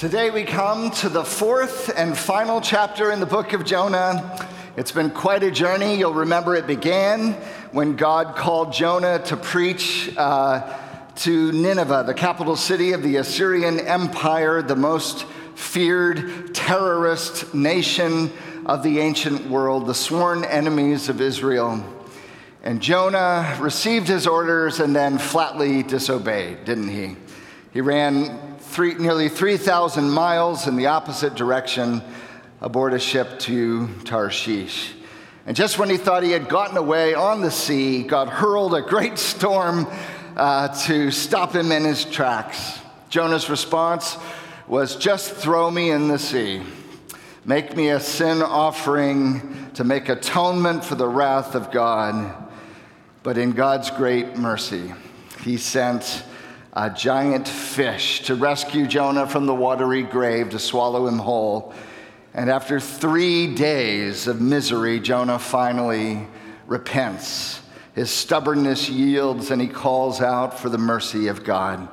Today we come to the fourth and final chapter in the book of Jonah. It's been quite a journey. You'll remember it began when God called Jonah to preach uh, to Nineveh, the capital city of the Assyrian Empire, the most feared terrorist nation of the ancient world, the sworn enemies of Israel. And Jonah received his orders and then flatly disobeyed, didn't he? He ran three, nearly 3,000 miles in the opposite direction aboard a ship to Tarshish. And just when he thought he had gotten away on the sea, God hurled a great storm uh, to stop him in his tracks. Jonah's response was just throw me in the sea. Make me a sin offering to make atonement for the wrath of God. But in God's great mercy, he sent a giant fish to rescue Jonah from the watery grave to swallow him whole. And after three days of misery, Jonah finally repents. His stubbornness yields and he calls out for the mercy of God.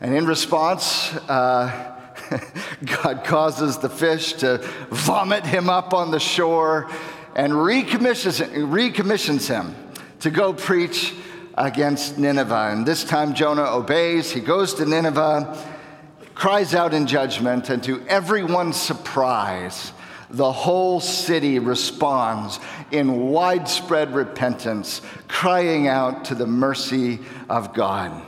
And in response, uh, God causes the fish to vomit him up on the shore and recommissions, recommissions him to go preach against Nineveh. And this time Jonah obeys. He goes to Nineveh, cries out in judgment, and to everyone's surprise, the whole city responds in widespread repentance, crying out to the mercy of God.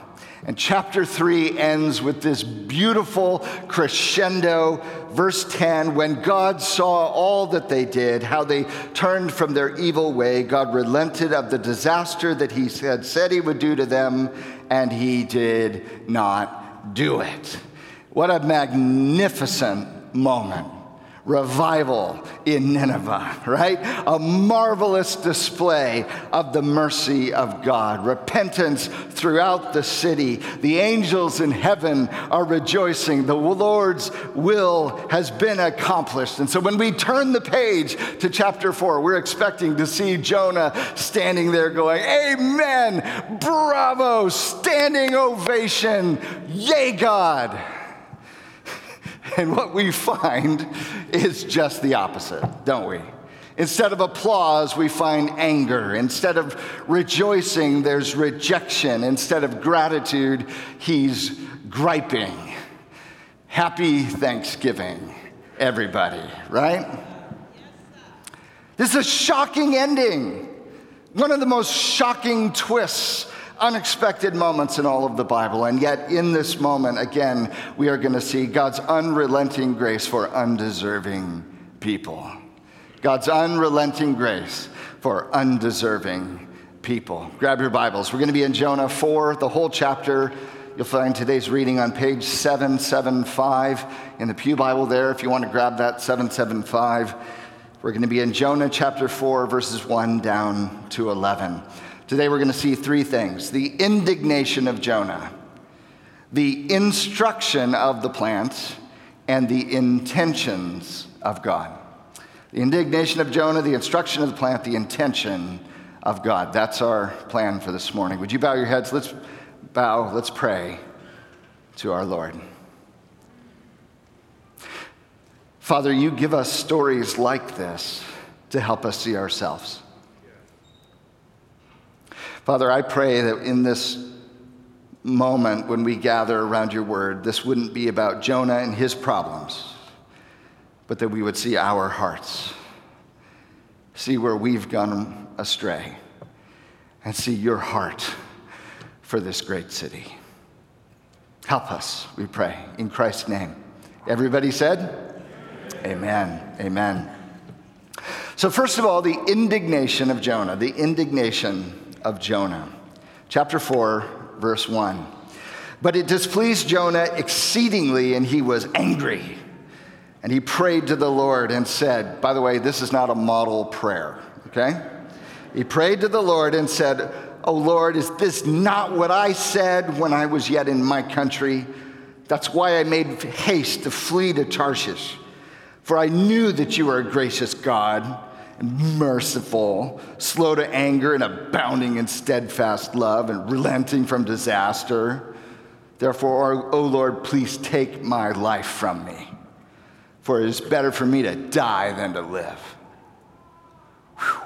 And chapter 3 ends with this beautiful crescendo. Verse 10 When God saw all that they did, how they turned from their evil way, God relented of the disaster that He had said He would do to them, and He did not do it. What a magnificent moment revival in Nineveh, right? A marvelous display of the mercy of God, repentance throughout the city. The angels in heaven are rejoicing. The Lord's will has been accomplished. And so when we turn the page to chapter four, we're expecting to see Jonah standing there going, Amen, bravo, standing ovation, yay, God. And what we find is just the opposite, don't we? Instead of applause, we find anger. Instead of rejoicing, there's rejection. Instead of gratitude, he's griping. Happy Thanksgiving, everybody, right? This is a shocking ending. One of the most shocking twists unexpected moments in all of the Bible. And yet, in this moment, again, we are going to see God's unrelenting grace for undeserving people. God's unrelenting grace for undeserving people. Grab your Bibles. We're going to be in Jonah 4, the whole chapter. You'll find today's reading on page 775 in the Pew Bible there, if you want to grab that, 775. We're going to be in Jonah chapter 4, verses 1 down to 11. Today we're going to see three things the indignation of Jonah, the instruction of the plant, and the intentions of God. The indignation of Jonah, the instruction of the plant, the intention of God. That's our plan for this morning. Would you bow your heads? Let's bow, let's pray to our Lord. Father, you give us stories like this to help us see ourselves. Father, I pray that in this moment when we gather around your word, this wouldn't be about Jonah and his problems, but that we would see our hearts, see where we've gone astray, and see your heart for this great city. Help us, we pray, in Christ's name. Everybody said? Amen. Amen. So, first of all, the indignation of Jonah, the indignation of Jonah. Chapter 4, verse 1. But it displeased Jonah exceedingly, and he was angry. And he prayed to the Lord and said, by the way, this is not a model prayer, okay? He prayed to the Lord and said, Oh Lord, is this not what I said when I was yet in my country? That's why I made haste to flee to Tarshish. For I knew that you are a gracious God merciful, slow to anger, and abounding in steadfast love, and relenting from disaster. Therefore, O Lord, please take my life from me, for it is better for me to die than to live. Whew.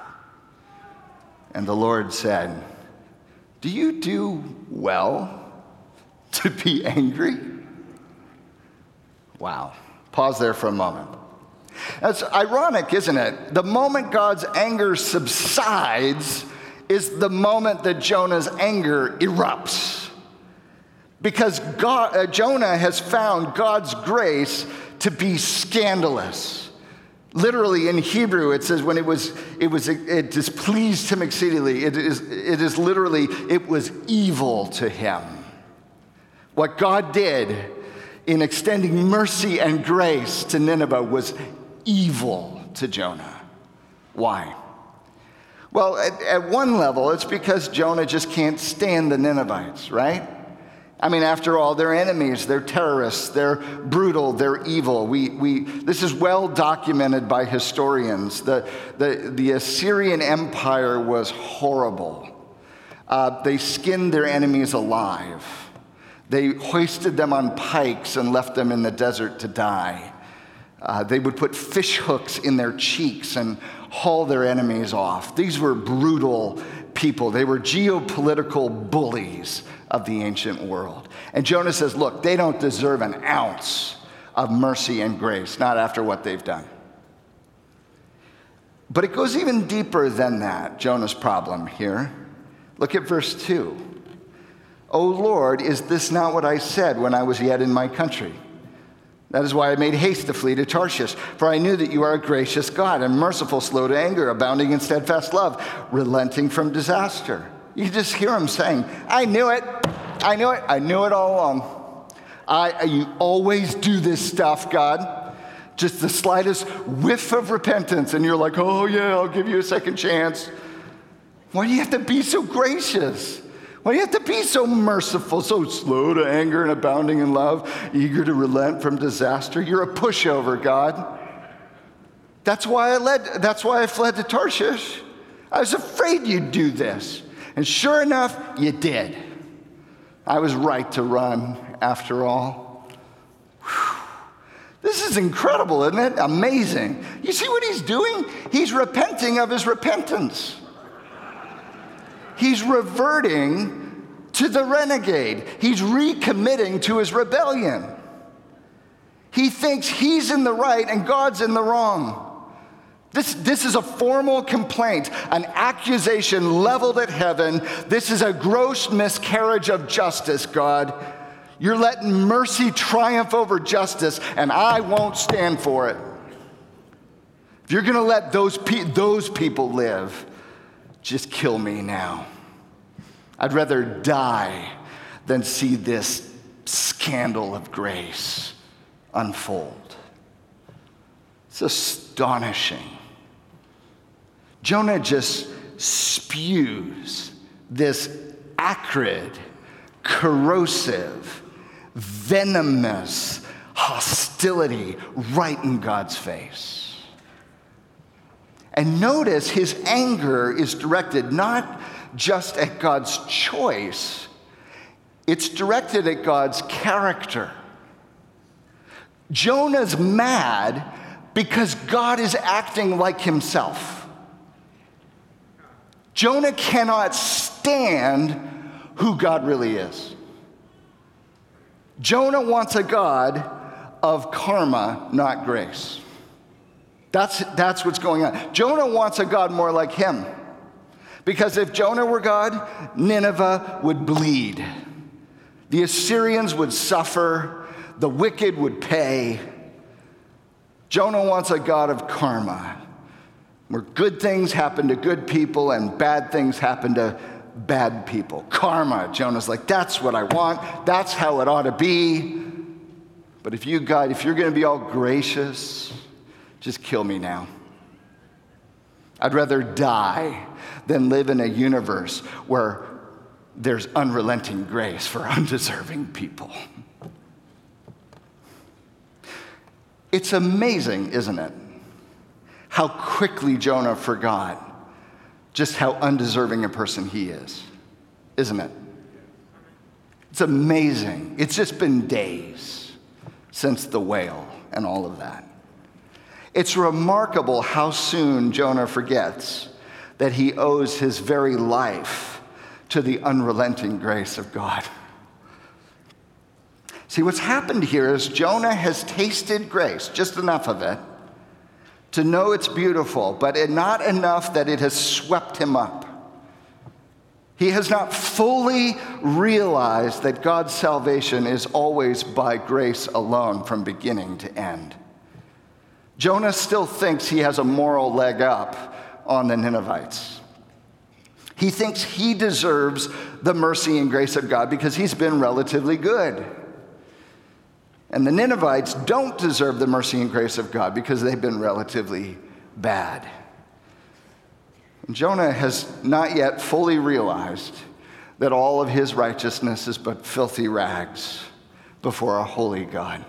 And the Lord said, Do you do well to be angry? Wow. Pause there for a moment. That's ironic, isn't it? The moment God's anger subsides is the moment that Jonah's anger erupts because God, uh, Jonah has found God's grace to be scandalous. Literally in Hebrew, it says when it was, it was, it displeased him exceedingly. It is, it is literally, it was evil to him. What God did in extending mercy and grace to Nineveh was evil to Jonah. Why? Well, at, at one level, it's because Jonah just can't stand the Ninevites, right? I mean, after all, they're enemies, they're terrorists, they're brutal, they're evil. We, we, this is well documented by historians. The, the, the Assyrian Empire was horrible. Uh, they skinned their enemies alive, they hoisted them on pikes and left them in the desert to die. Uh, they would put fish hooks in their cheeks and haul their enemies off. These were brutal people, they were geopolitical bullies of the ancient world. And Jonah says, Look, they don't deserve an ounce of mercy and grace, not after what they've done. But it goes even deeper than that, Jonah's problem here. Look at verse 2. O Lord, is this not what I said when I was yet in my country? That is why I made haste to flee to Tarshish, for I knew that you are a gracious God and merciful, slow to anger, abounding in steadfast love, relenting from disaster. You just hear him saying, I knew it. I knew it. I knew it all along. I, you always do this stuff, God. Just the slightest whiff of repentance, and you're like, oh, yeah, I'll give you a second chance. Why do you have to be so gracious? Why do you have to be so merciful, so slow to anger and abounding in love, eager to relent from disaster? You're a pushover, God. That's why I led, that's why I fled to Tarshish. I was afraid you'd do this. And sure enough, you did. I was right to run after all. This is incredible, isn't it? Amazing. You see what he's doing? He's repenting of his repentance he's reverting to the renegade. He's recommitting to his rebellion. He thinks he's in the right and God's in the wrong. This, this is a formal complaint, an accusation leveled at heaven. This is a gross miscarriage of justice, God. You're letting mercy triumph over justice, and I won't stand for it. If you're going to let those, pe- those people live, just kill me now. I'd rather die than see this scandal of grace unfold. It's astonishing. Jonah just spews this acrid, corrosive, venomous hostility right in God's face. And notice his anger is directed not just at God's choice, it's directed at God's character. Jonah's mad because God is acting like himself. Jonah cannot stand who God really is. Jonah wants a God of karma, not grace. That's, that's what's going on. Jonah wants a God more like him. Because if Jonah were God, Nineveh would bleed. The Assyrians would suffer. The wicked would pay. Jonah wants a God of karma, where good things happen to good people and bad things happen to bad people. Karma. Jonah's like, that's what I want. That's how it ought to be. But if you, God, if you're going to be all gracious, just kill me now. I'd rather die than live in a universe where there's unrelenting grace for undeserving people. It's amazing, isn't it? How quickly Jonah forgot just how undeserving a person he is, isn't it? It's amazing. It's just been days since the whale and all of that. It's remarkable how soon Jonah forgets that he owes his very life to the unrelenting grace of God. See, what's happened here is Jonah has tasted grace, just enough of it, to know it's beautiful, but not enough that it has swept him up. He has not fully realized that God's salvation is always by grace alone from beginning to end. Jonah still thinks he has a moral leg up on the Ninevites. He thinks he deserves the mercy and grace of God because he's been relatively good. And the Ninevites don't deserve the mercy and grace of God because they've been relatively bad. And Jonah has not yet fully realized that all of his righteousness is but filthy rags before a holy God.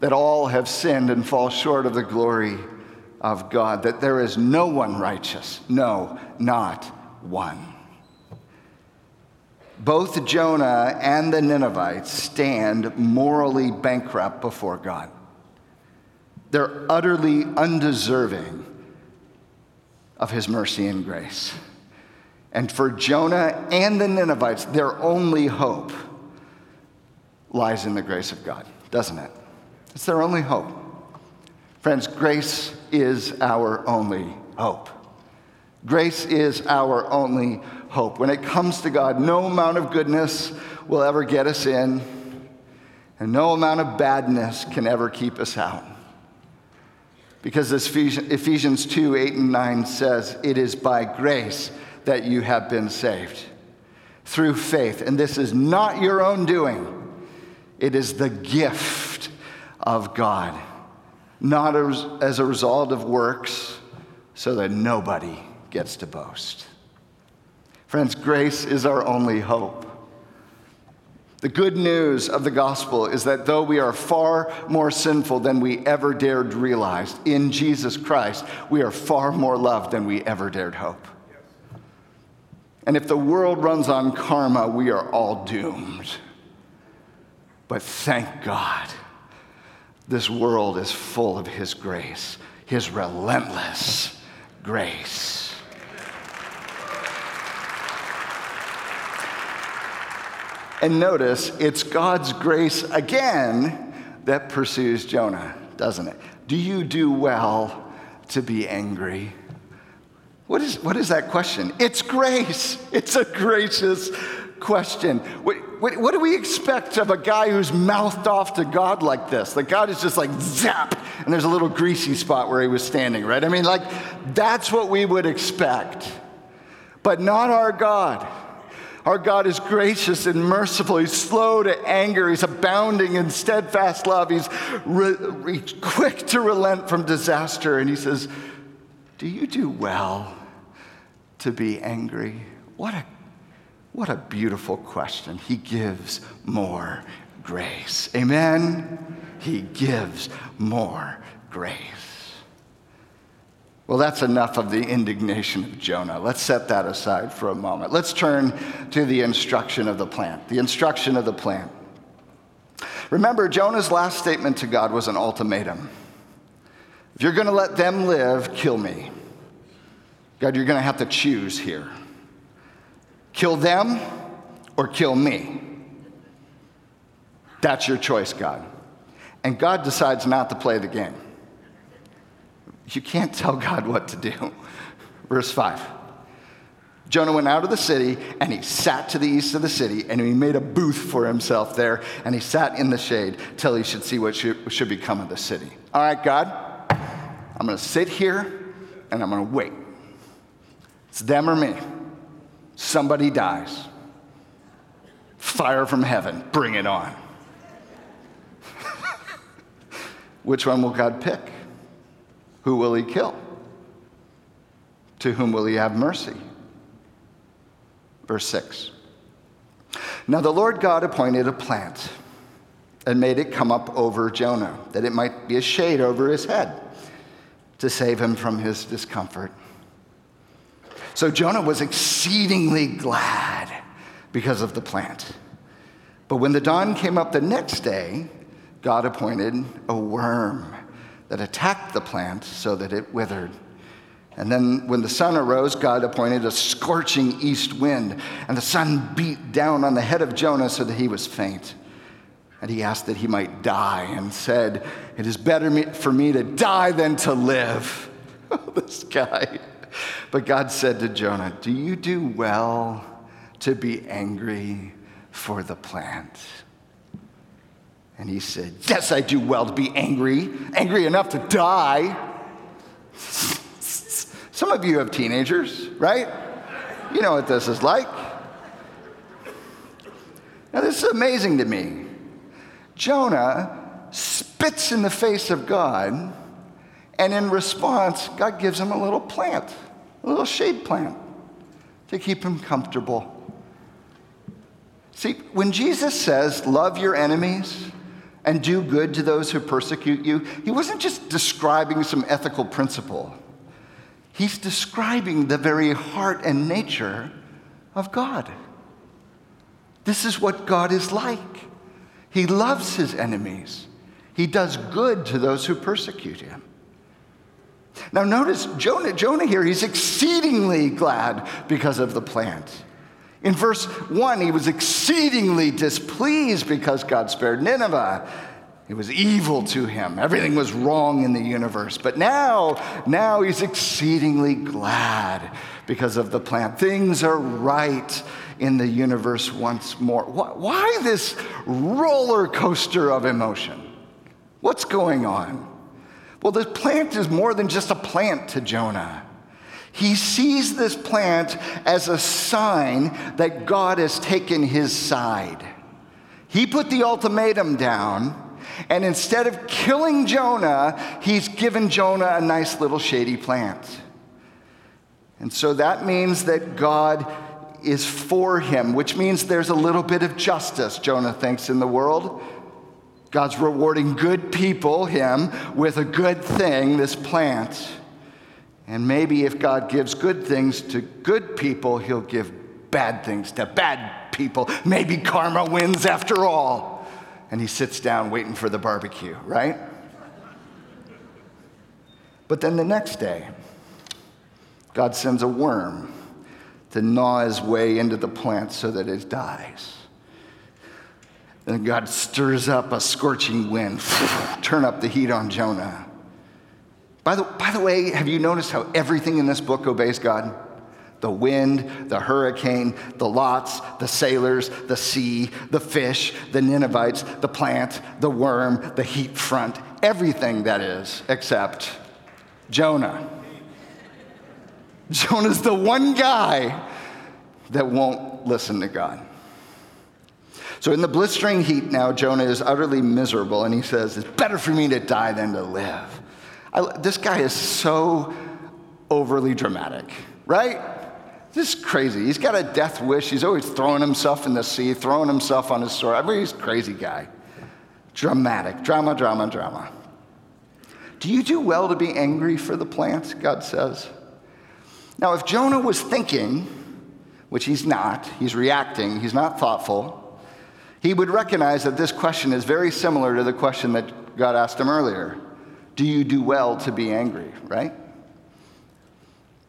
That all have sinned and fall short of the glory of God, that there is no one righteous, no, not one. Both Jonah and the Ninevites stand morally bankrupt before God. They're utterly undeserving of his mercy and grace. And for Jonah and the Ninevites, their only hope lies in the grace of God, doesn't it? It's their only hope. Friends, grace is our only hope. Grace is our only hope. When it comes to God, no amount of goodness will ever get us in, and no amount of badness can ever keep us out. Because as Ephesians 2 8 and 9 says, it is by grace that you have been saved through faith. And this is not your own doing, it is the gift of God not as a result of works, so that nobody gets to boast. Friends, grace is our only hope. The good news of the gospel is that though we are far more sinful than we ever dared realize, in Jesus Christ, we are far more loved than we ever dared hope. And if the world runs on karma, we are all doomed. But thank God this world is full of His grace, His relentless grace. And notice, it's God's grace again that pursues Jonah, doesn't it? Do you do well to be angry? What is, what is that question? It's grace. It's a gracious question. What, what, do we expect of a guy who's mouthed off to God like this? Like God is just like zap, and there's a little greasy spot where he was standing, right? I mean, like that's what we would expect, but not our God. Our God is gracious and merciful. He's slow to anger. He's abounding in steadfast love. He's re- quick to relent from disaster. And he says, Do you do well to be angry? What a what a beautiful question. He gives more grace. Amen? He gives more grace. Well, that's enough of the indignation of Jonah. Let's set that aside for a moment. Let's turn to the instruction of the plant. The instruction of the plant. Remember, Jonah's last statement to God was an ultimatum. If you're going to let them live, kill me. God, you're going to have to choose here. Kill them or kill me. That's your choice, God. And God decides not to play the game. You can't tell God what to do. Verse 5. Jonah went out of the city and he sat to the east of the city and he made a booth for himself there and he sat in the shade till he should see what should, become of the city. All right, God, I'm going to sit here and I'm going to wait. It's them or me. Somebody dies. Fire from heaven, bring it on. Which one will God pick? Who will he kill? To whom will he have mercy? Verse 6. Now the Lord God appointed a plant and made it come up over Jonah, that it might be a shade over his head to save him from his discomfort. So Jonah was exceedingly glad because of the plant. But when the dawn came up the next day, God appointed a worm that attacked the plant so that it withered. And then when the sun arose, God appointed a scorching east wind, and the sun beat down on the head of Jonah so that he was faint. And he asked that he might die and said, It is better for me to die than to live. Oh, this guy. But God said to Jonah, Do you do well to be angry for the plant? And he said, Yes, I do well to be angry, angry enough to die. Some of you have teenagers, right? You know what this is like. Now, this is amazing to me. Jonah spits in the face of God, and in response, God gives him a little plant, a little shade plant to keep him comfortable. See, when Jesus says, Love your enemies, and do good to those who persecute you, he wasn't just describing some ethical principle. He's describing the very heart and nature of God. This is what God is like. He loves his enemies. He does good to those who persecute him. Now, notice Jonah, Jonah here, he's exceedingly glad because of the plant. In verse 1, he was exceedingly displeased because God spared Nineveh. It was evil to him. Everything was wrong in the universe. But now, now he's exceedingly glad because of the plant. Things are right in the universe once more. Why this roller coaster of emotion? What's going on? Well, this plant is more than just a plant to Jonah. He sees this plant as a sign that God has taken his side. He put the ultimatum down, and instead of killing Jonah, he's given Jonah a nice little shady plant. And so that means that God is for him, which means there's a little bit of justice, Jonah thinks, in the world. God's rewarding good people, him, with a good thing, this plant. And maybe if God gives good things to good people, he'll give bad things to bad people. Maybe karma wins after all. And he sits down waiting for the barbecue, right? But then the next day, God sends a worm to gnaw his way into the plant so that it dies. And God stirs up a scorching wind, turn up the heat on Jonah. By the, by the way, have you noticed how everything in this book obeys God? The wind, the hurricane, the lots, the sailors, the sea, the fish, the Ninevites, the plant, the worm, the heat front, everything that is, except Jonah. Jonah's the one guy that won't listen to God. So, in the blistering heat now, Jonah is utterly miserable, and he says, It's better for me to die than to live. I, this guy is so overly dramatic, right? This is crazy. He's got a death wish. He's always throwing himself in the sea, throwing himself on his sword. I mean, he's a crazy guy. Dramatic. Drama, drama, drama. Do you do well to be angry for the plants? God says. Now, if Jonah was thinking, which he's not, he's reacting, he's not thoughtful, he would recognize that this question is very similar to the question that God asked him earlier do you do well to be angry, right?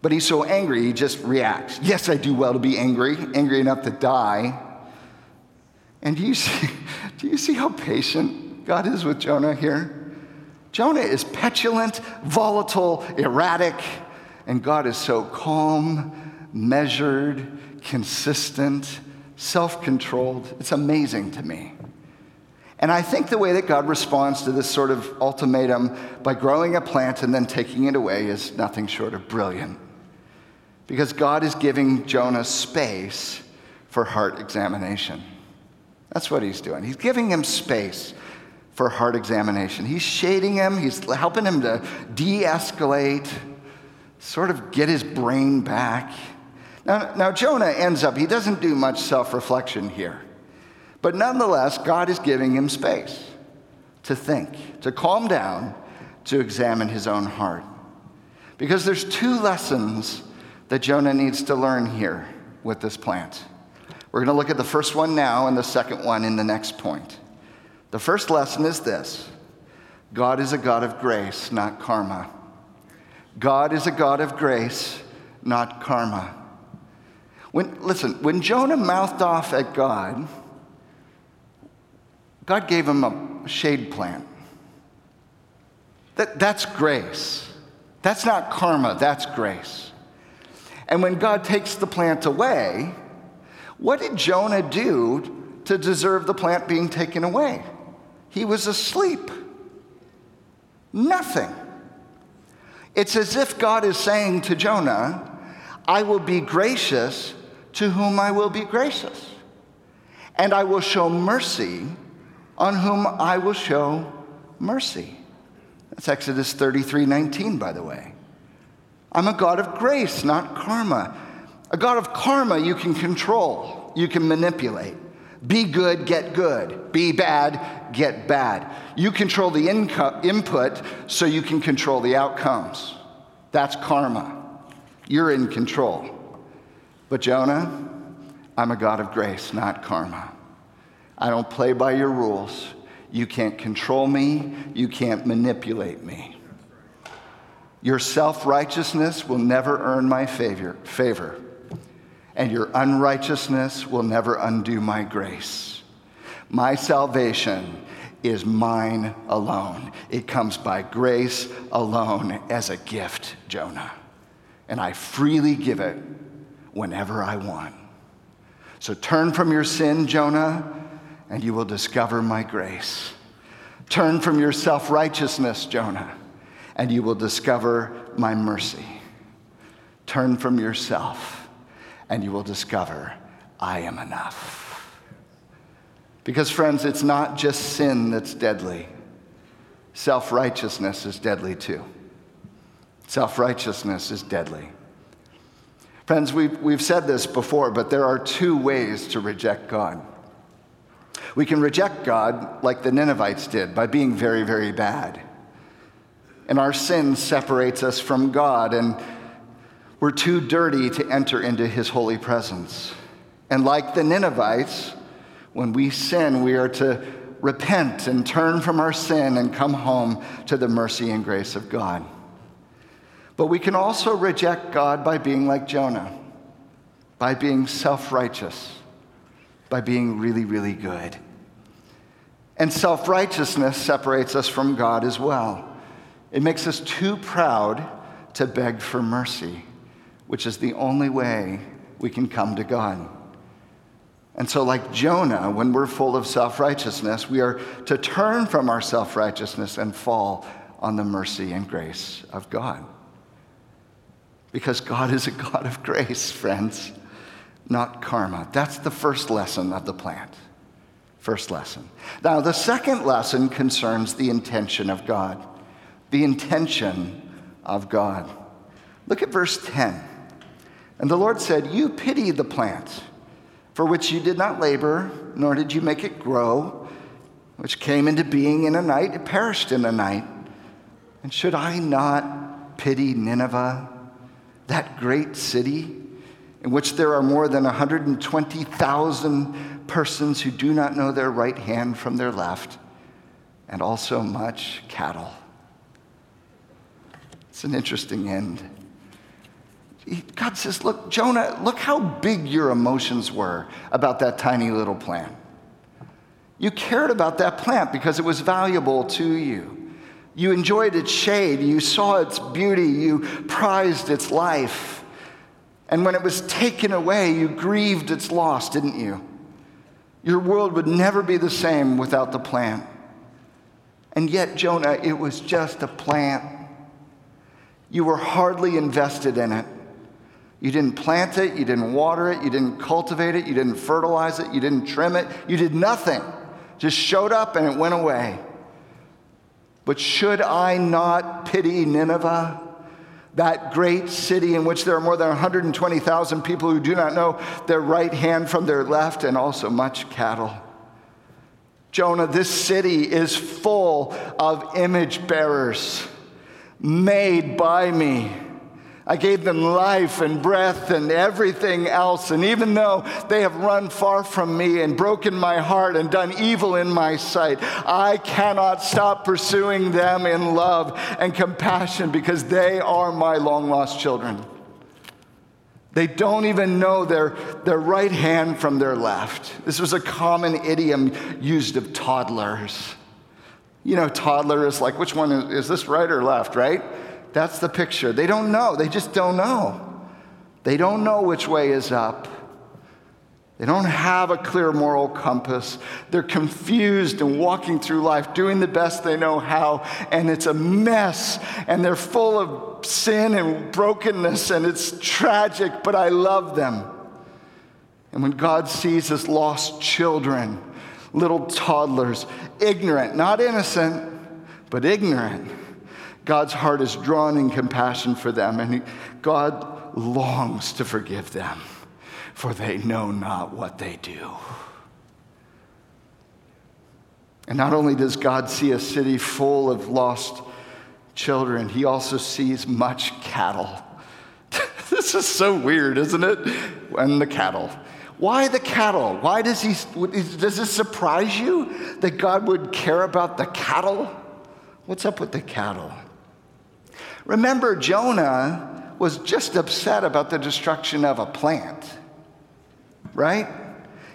But he's so angry, he just reacts. Yes, I do well to be angry, angry enough to die. And do you see, do you see how patient God is with Jonah here? Jonah is petulant, volatile, erratic, and God is so calm, measured, consistent, self controlled. It's amazing to me. And I think the way that God responds to this sort of ultimatum by growing a plant and then taking it away is nothing short of brilliant. Because God is giving Jonah space for heart examination. That's what he's doing. He's giving him space for heart examination. He's shading him, he's helping him to de escalate, sort of get his brain back. Now, now, Jonah ends up, he doesn't do much self reflection here. But nonetheless, God is giving him space to think, to calm down, to examine his own heart. Because there's two lessons that Jonah needs to learn here with this plant. We're going to look at the first one now and the second one in the next point. The first lesson is this God is a God of grace, not karma. God is a God of grace, not karma. When, listen, when Jonah mouthed off at God, God gave him a shade plant. That, that's grace. That's not karma, that's grace. And when God takes the plant away, what did Jonah do to deserve the plant being taken away? He was asleep. Nothing. It's as if God is saying to Jonah, I will be gracious to whom I will be gracious, and I will show mercy on whom I will show mercy. That's Exodus 33 19, by the way. I'm a God of grace, not karma. A God of karma you can control, you can manipulate. Be good, get good. Be bad, get bad. You control the inco- input so you can control the outcomes. That's karma. You're in control. But Jonah, I'm a God of grace, not karma. I don't play by your rules. You can't control me, you can't manipulate me. Your self righteousness will never earn my favor, favor, and your unrighteousness will never undo my grace. My salvation is mine alone. It comes by grace alone as a gift, Jonah. And I freely give it whenever I want. So turn from your sin, Jonah, and you will discover my grace. Turn from your self righteousness, Jonah, and you will discover my mercy. Turn from yourself, and you will discover I am enough. Because, friends, it's not just sin that's deadly, self righteousness is deadly too. Self righteousness is deadly. Friends, we've, we've said this before, but there are two ways to reject God. We can reject God like the Ninevites did by being very, very bad. And our sin separates us from God, and we're too dirty to enter into his holy presence. And like the Ninevites, when we sin, we are to repent and turn from our sin and come home to the mercy and grace of God. But we can also reject God by being like Jonah, by being self righteous by being really, really good. And self righteousness separates us from God as well. It makes us too proud to beg for mercy, which is the only way we can come to God. And so, like Jonah, when we're full of self righteousness, we are to turn from our self righteousness and fall on the mercy and grace of God. Because God is a God of grace, friends not karma. That's the first lesson of the plant. First lesson. Now, the second lesson concerns the intention of God. The intention of God. Look at verse 10. And the Lord said, You pity the plant for which you did not labor, nor did you make it grow, which came into being in a night, it perished in a night. And should I not pity Nineveh, that great city? in which there are more than 120,000 persons who do not know their right hand from their left, and also much cattle. It's an interesting end. God says, Look, Jonah, look how big your emotions were about that tiny little plant. You cared about that plant because it was valuable to you. You enjoyed its shade, you saw its beauty, you prized its life. And when it was taken away, you grieved its loss, didn't you? Your world would never be the same without the plant. And yet, Jonah, it was just a plant. You were hardly invested in it. You didn't plant it, you didn't water it, you didn't cultivate it, you didn't fertilize it, you didn't trim it, you did nothing. Just showed up and it went away. But should I not pity Nineveh? that great city in which there are more than 120,000 people who do not know their right hand from their left, and also much cattle. Jonah, this city is full of image bearers made by me. I gave them life and breath and everything else. And even though they have run far from me and broken my heart and done evil in my sight, I cannot stop pursuing them in love and compassion because they are my long lost children. They don't even know their, their right hand from their left. This was a common idiom used of toddlers. You know, toddler is like, which one is, is this right or left, right? That's the picture. They don't know. They just don't know. They don't know which way is up. They don't have a clear moral compass. They're confused and walking through life, doing the best they know how, and it's a mess. And they're full of sin and brokenness, and it's tragic, but I love them. And when God sees his lost children, little toddlers, ignorant, not innocent, but ignorant, God's heart is drawn in compassion for them, and God longs to forgive them, for they know not what they do. And not only does God see a city full of lost children, he also sees much cattle. this is so weird, isn't it? And the cattle. Why the cattle? Why does he does this surprise you that God would care about the cattle? What's up with the cattle? Remember, Jonah was just upset about the destruction of a plant, right?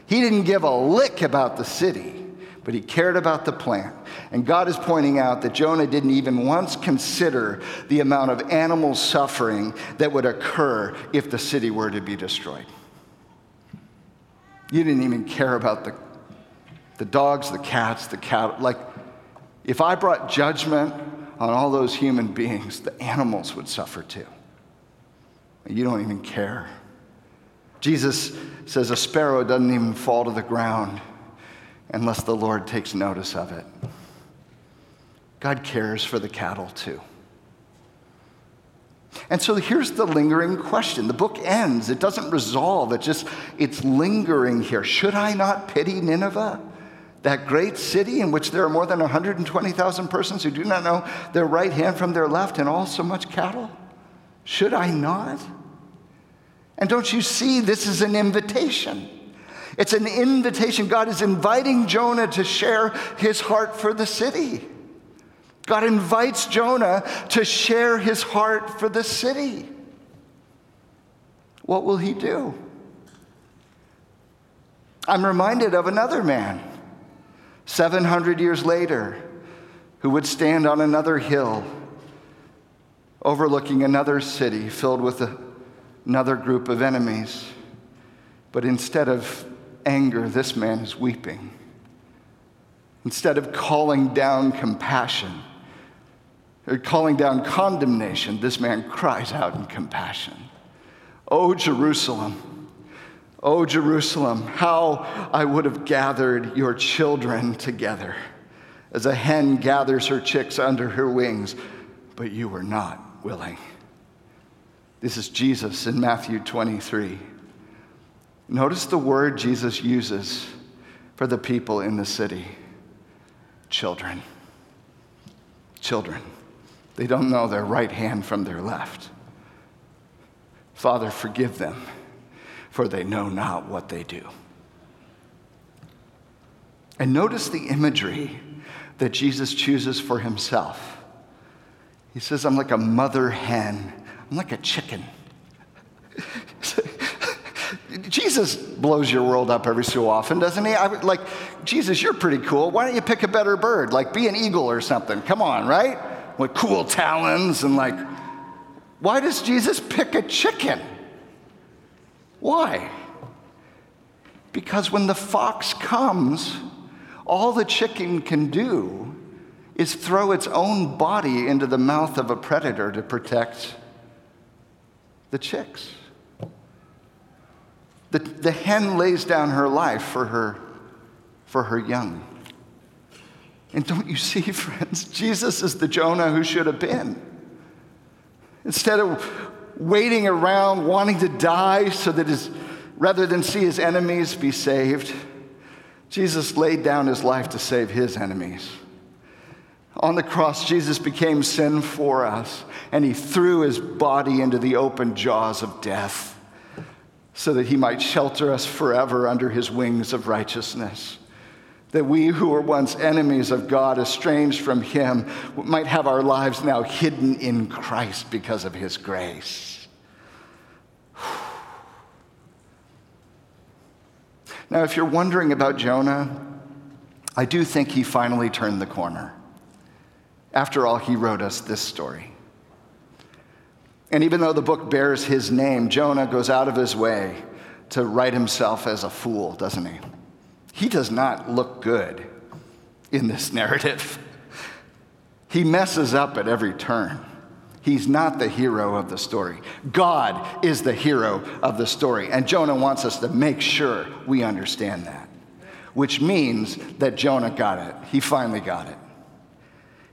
He didn't give a lick about the city, but he cared about the plant. And God is pointing out that Jonah didn't even once consider the amount of animal suffering that would occur if the city were to be destroyed. You didn't even care about the, the dogs, the cats, the cat. Like, if I brought judgment on all those human beings, the animals would suffer too. You don't even care. Jesus says a sparrow doesn't even fall to the ground unless the Lord takes notice of it. God cares for the cattle too. And so here's the lingering question. The book ends. It doesn't resolve. It just it's lingering here. Should I not pity Nineveh? That great city in which there are more than 120,000 persons who do not know their right hand from their left and all so much cattle? Should I not? And don't you see, this is an invitation. It's an invitation. God is inviting Jonah to share his heart for the city. God invites Jonah to share his heart for the city. What will he do? I'm reminded of another man 700 years later, who would stand on another hill overlooking another city filled with another group of enemies. But instead of anger, this man is weeping. Instead of calling down compassion or calling down condemnation, this man cries out in compassion. Oh, Jerusalem Oh, Jerusalem, how I would have gathered your children together as a hen gathers her chicks under her wings, but you were not willing. This is Jesus in Matthew 23. Notice the word Jesus uses for the people in the city children. Children. They don't know their right hand from their left. Father, forgive them for they know not what they do. And notice the imagery that Jesus chooses for himself. He says, I'm like a mother hen, I'm like a chicken. Jesus blows your world up every so often, doesn't he? I like, Jesus, you're pretty cool. Why don't you pick a better bird? Like, be an eagle or something. Come on, right? With cool talons and like, why does Jesus pick a chicken? Why? Because when the fox comes, all the chicken can do is throw its own body into the mouth of a predator to protect the chicks. The, the hen lays down her life for her, for her young. And don't you see, friends, Jesus is the Jonah who should have been. Instead of waiting around wanting to die so that his, rather than see his enemies be saved, Jesus laid down his life to save his enemies. On the cross, Jesus became sin for us, and he threw his body into the open jaws of death so that he might shelter us forever under his wings of righteousness. That we who were once enemies of God, estranged from him, might have our lives now hidden in Christ because of his grace. Now, if you're wondering about Jonah, I do think he finally turned the corner. After all, he wrote us this story. And even though the book bears his name, Jonah goes out of his way to write himself as a fool, doesn't he? He does not look good in this narrative. He messes up at every turn. He's not the hero of the story. God is the hero of the story. And Jonah wants us to make sure we understand that, which means that Jonah got it. He finally got it.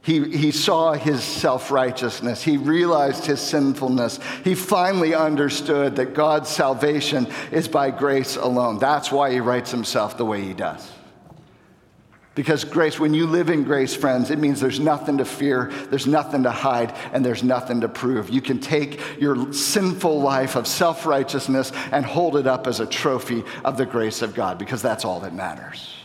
He, he saw his self righteousness. He realized his sinfulness. He finally understood that God's salvation is by grace alone. That's why he writes himself the way he does. Because grace, when you live in grace, friends, it means there's nothing to fear, there's nothing to hide, and there's nothing to prove. You can take your sinful life of self righteousness and hold it up as a trophy of the grace of God, because that's all that matters.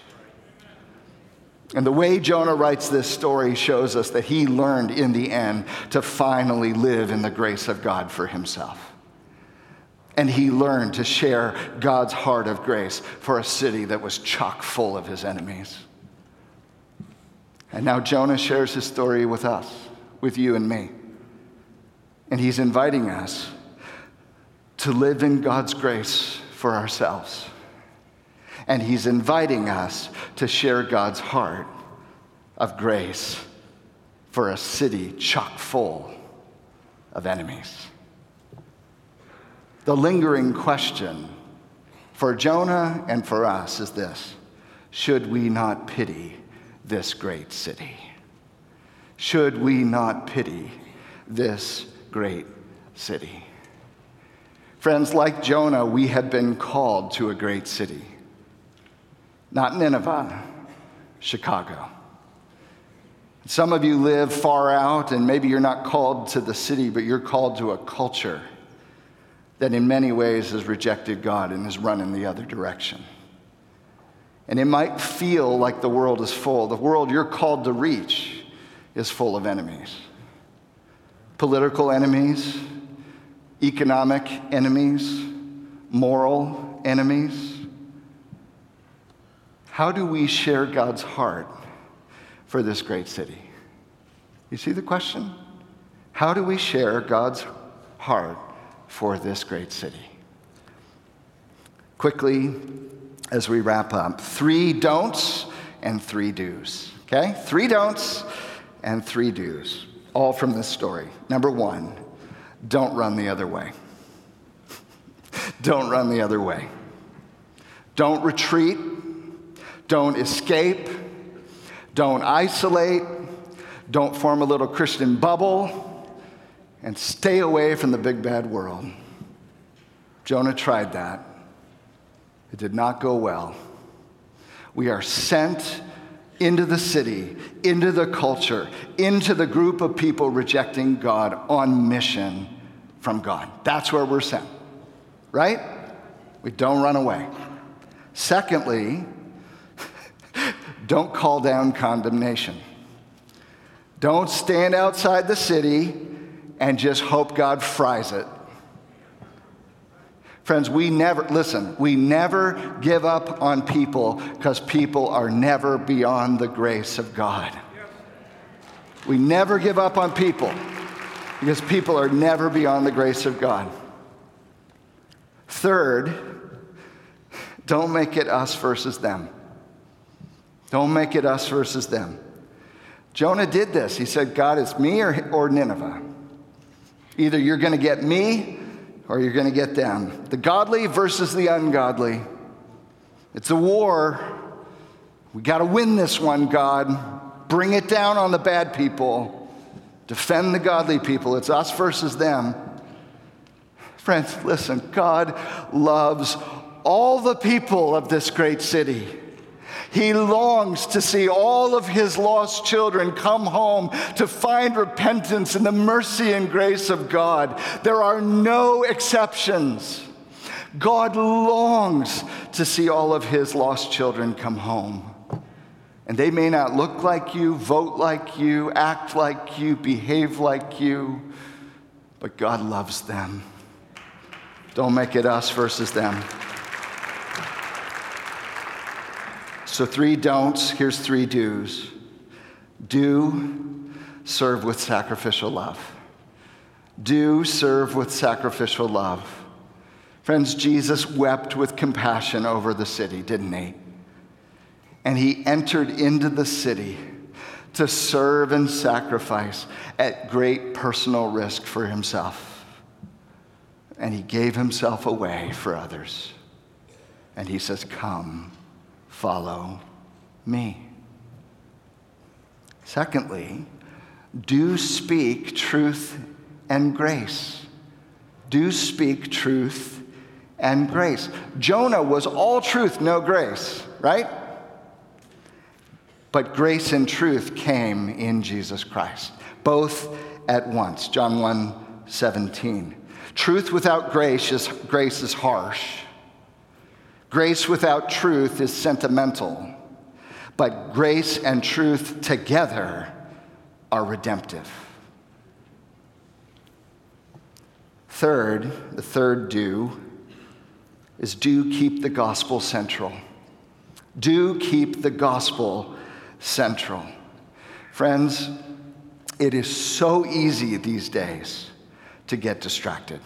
And the way Jonah writes this story shows us that he learned in the end to finally live in the grace of God for himself. And he learned to share God's heart of grace for a city that was chock full of his enemies. And now Jonah shares his story with us, with you and me. And he's inviting us to live in God's grace for ourselves. And he's inviting us to share God's heart of grace for a city chock full of enemies. The lingering question for Jonah and for us is this Should we not pity this great city? Should we not pity this great city? Friends, like Jonah, we have been called to a great city. Not Nineveh, Chicago. Some of you live far out, and maybe you're not called to the city, but you're called to a culture that in many ways has rejected God and has run in the other direction. And it might feel like the world is full. The world you're called to reach is full of enemies political enemies, economic enemies, moral enemies. How do we share God's heart for this great city? You see the question? How do we share God's heart for this great city? Quickly, as we wrap up, three don'ts and three do's. Okay? Three don'ts and three do's, all from this story. Number one, don't run the other way. don't run the other way. Don't retreat don't escape. Don't isolate. Don't form a little Christian bubble. And stay away from the big bad world. Jonah tried that. It did not go well. We are sent into the city, into the culture, into the group of people rejecting God on mission from God. That's where we're sent, right? We don't run away. Secondly, don't call down condemnation. Don't stand outside the city and just hope God fries it. Friends, we never, listen, we never give up on people because people are never beyond the grace of God. We never give up on people because people are never beyond the grace of God. Third, don't make it us versus them. Don't make it us versus them. Jonah did this. He said, God, it's me or, or Nineveh. Either you're going to get me or you're going to get them. The godly versus the ungodly. It's a war. We got to win this one, God. Bring it down on the bad people. Defend the godly people. It's us versus them. Friends, listen, God loves all the people of this great city. He longs to see all of his lost children come home to find repentance and the mercy and grace of God. There are no exceptions. God longs to see all of his lost children come home. And they may not look like you, vote like you, act like you, behave like you, but God loves them. Don't make it us versus them. So, three don'ts, here's three do's. Do serve with sacrificial love. Do serve with sacrificial love. Friends, Jesus wept with compassion over the city, didn't he? And he entered into the city to serve and sacrifice at great personal risk for himself. And he gave himself away for others. And he says, Come, follow me. Secondly, do speak truth and grace. Do speak truth and grace. Jonah was all truth, no grace, right? But grace and truth came in Jesus Christ, both at once. John 1 17. Truth without grace is, grace is harsh. Grace without truth is sentimental. But grace and truth together are redemptive. Third, the third do is do keep the gospel central. Do keep the gospel central. Friends, it is so easy these days to get distracted,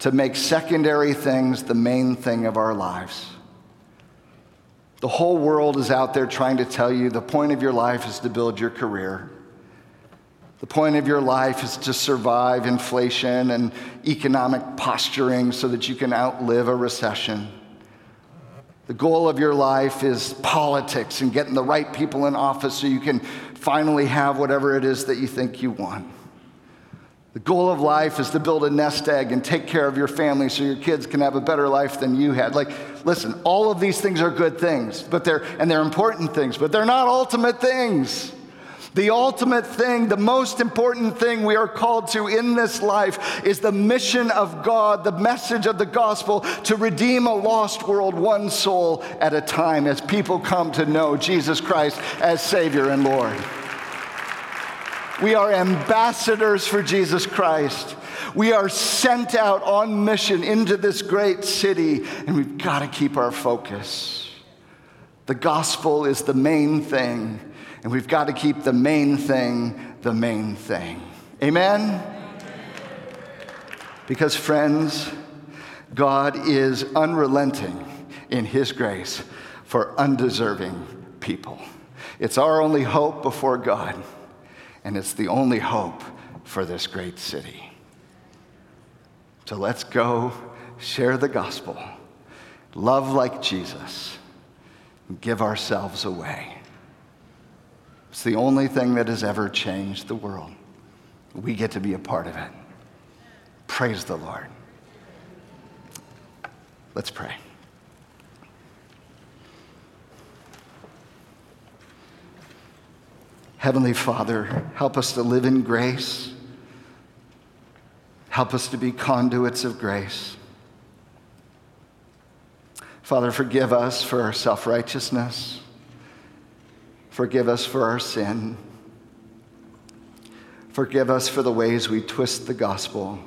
to make secondary things the main thing of our lives. The whole world is out there trying to tell you the point of your life is to build your career. The point of your life is to survive inflation and economic posturing so that you can outlive a recession. The goal of your life is politics and getting the right people in office so you can finally have whatever it is that you think you want. The goal of life is to build a nest egg and take care of your family so your kids can have a better life than you had. Like, listen, all of these things are good things, but they're and they're important things, but they're not ultimate things. The ultimate thing, the most important thing we are called to in this life is the mission of God, the message of the gospel to redeem a lost world one soul at a time as people come to know Jesus Christ as Savior and Lord. We are ambassadors for Jesus Christ. We are sent out on mission into this great city, and we've got to keep our focus. The gospel is the main thing and we've got to keep the main thing the main thing. Amen? Because, friends, God is unrelenting in His grace for undeserving people. It's our only hope before God, and it's the only hope for this great city. So let's go share the gospel, love like Jesus, give ourselves away. It's the only thing that has ever changed the world. We get to be a part of it. Praise the Lord. Let's pray. Heavenly Father, help us to live in grace. Help us to be conduits of grace. Father, forgive us for our self righteousness. Forgive us for our sin. Forgive us for the ways we twist the gospel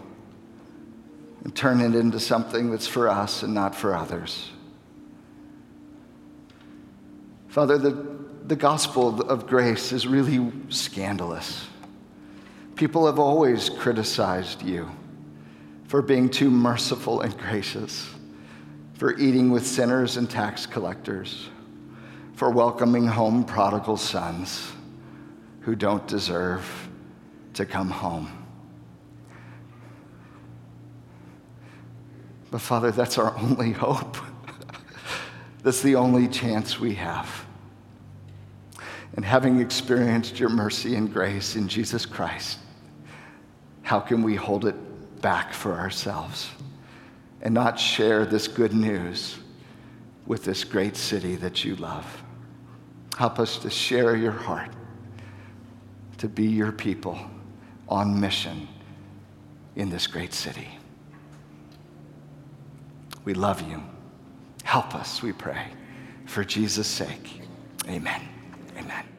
and turn it into something that's for us and not for others. Father, the, the gospel of grace is really scandalous. People have always criticized you for being too merciful and gracious, for eating with sinners and tax collectors for welcoming home prodigal sons who don't deserve to come home. But Father, that's our only hope. that's the only chance we have. And having experienced your mercy and grace in Jesus Christ, how can we hold it back for ourselves and not share this good news with this great city that you love. Help us to share your heart, to be your people on mission in this great city. We love you. Help us, we pray. For Jesus' sake, amen. Amen.